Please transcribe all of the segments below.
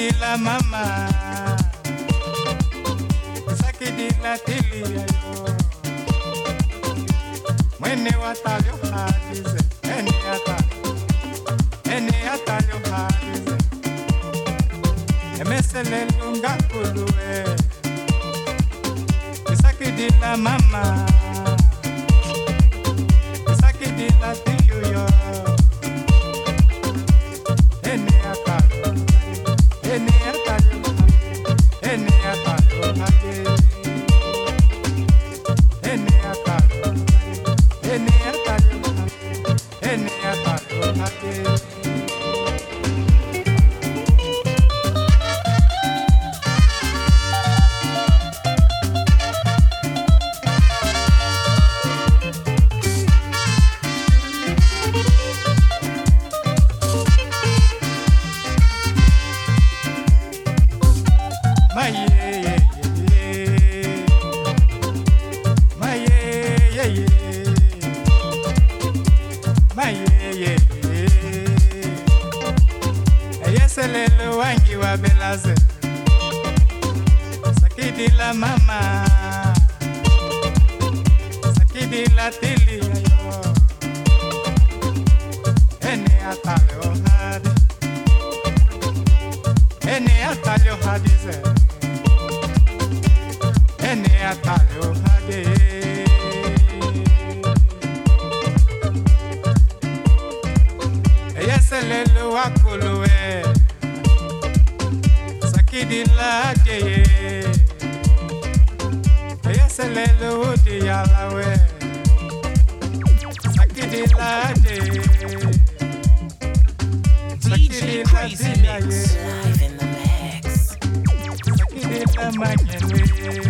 de la mama. Saki de la tele yo. Mwene watalio hadize eni ata eni atalio hadize emesele lunga kulue saki de la mama. Saki de la tele sakidila deye eyeselelo odiyalawe sakidila deye DJ Crazy Mix. Live in the mix. sakidila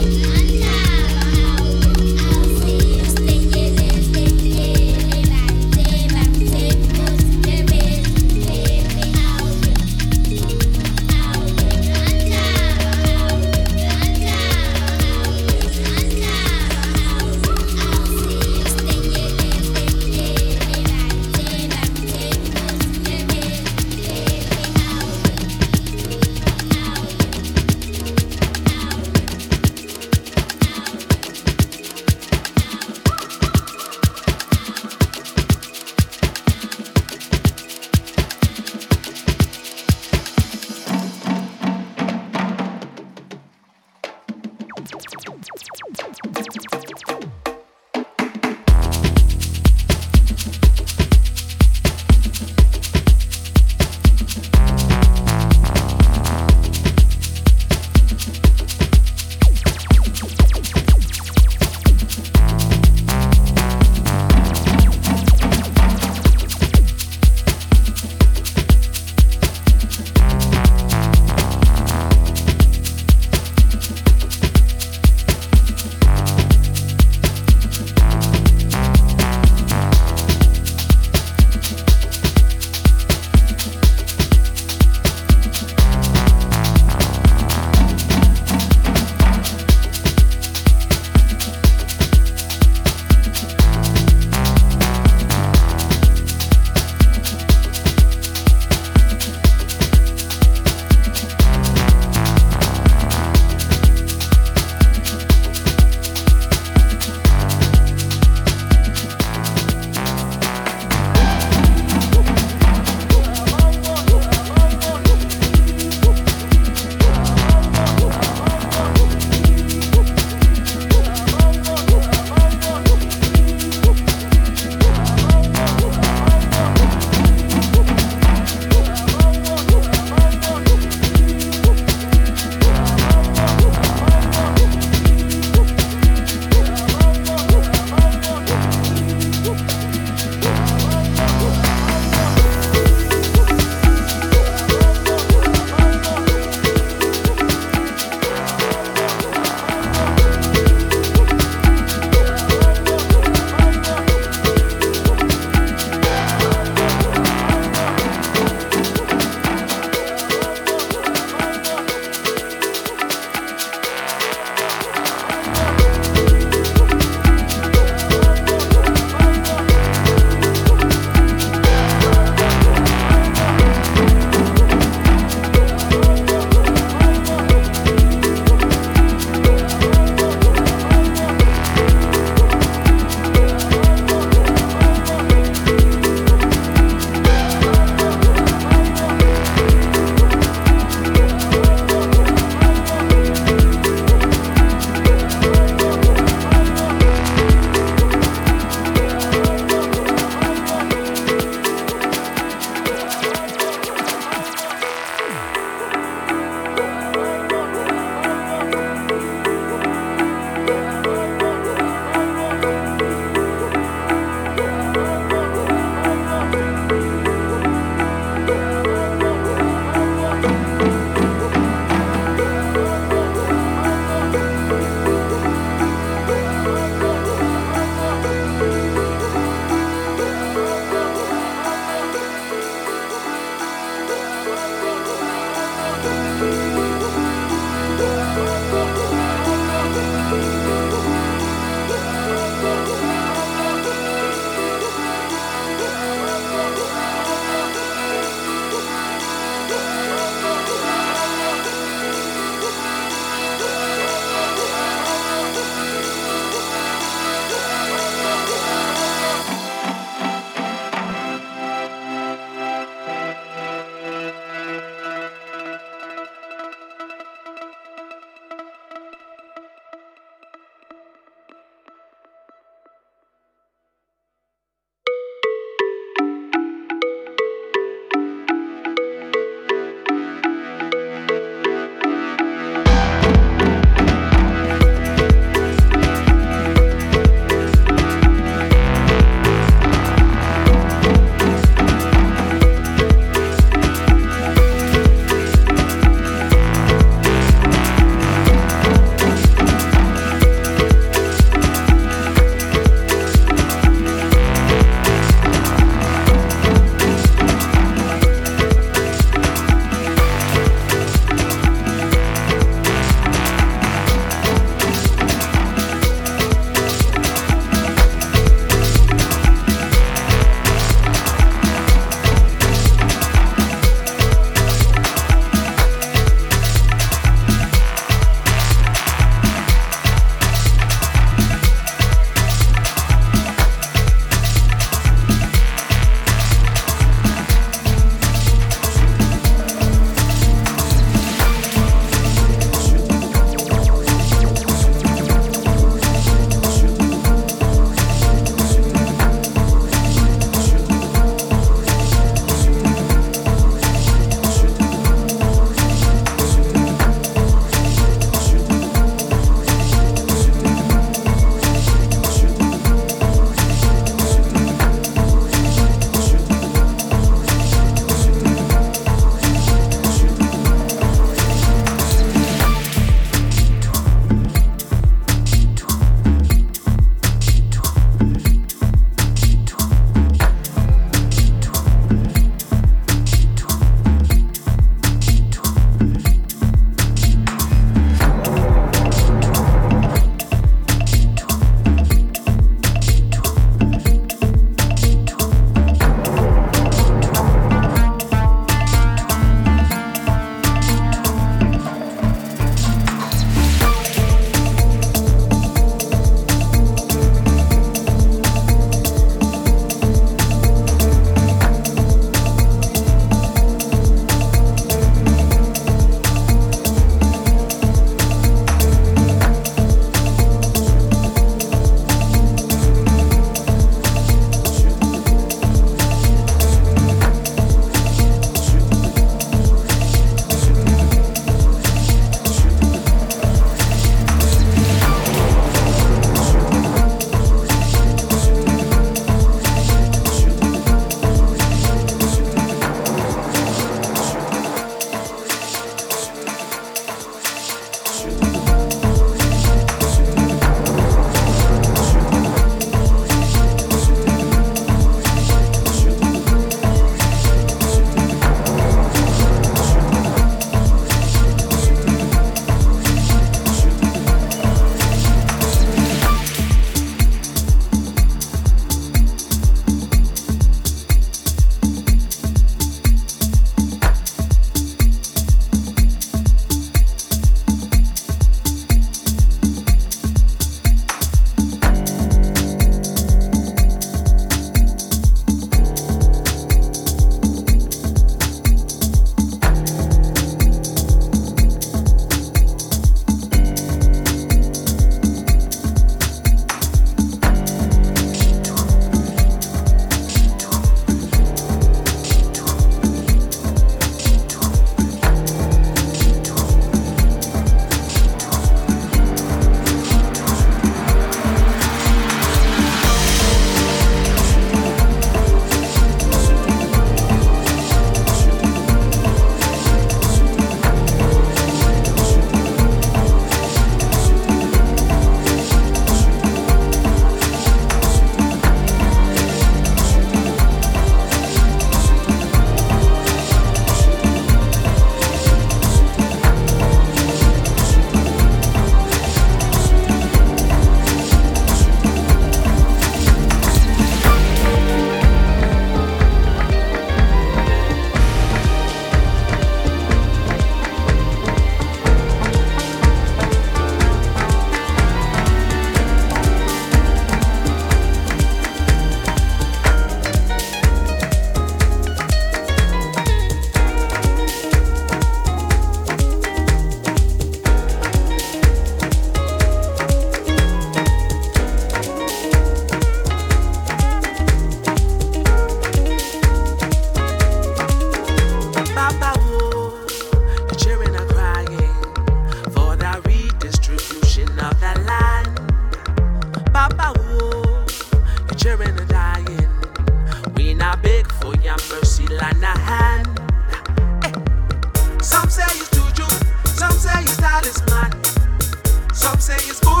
God is mine. Some say it's good.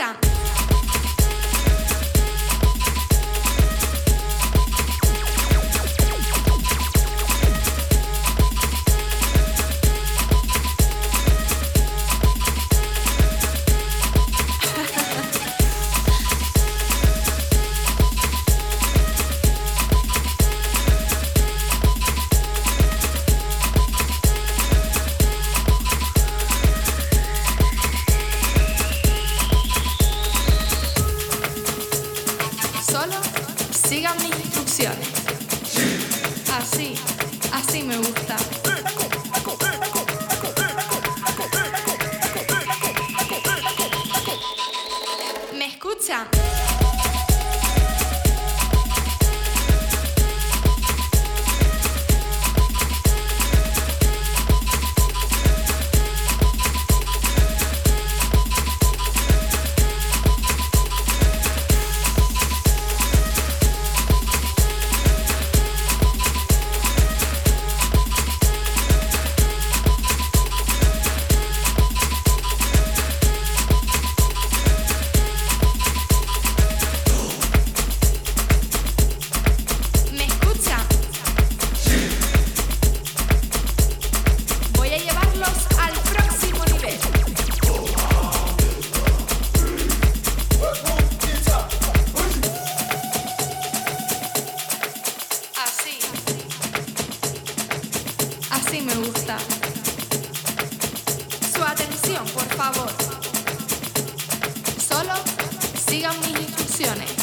¿Me Sigan mis instrucciones.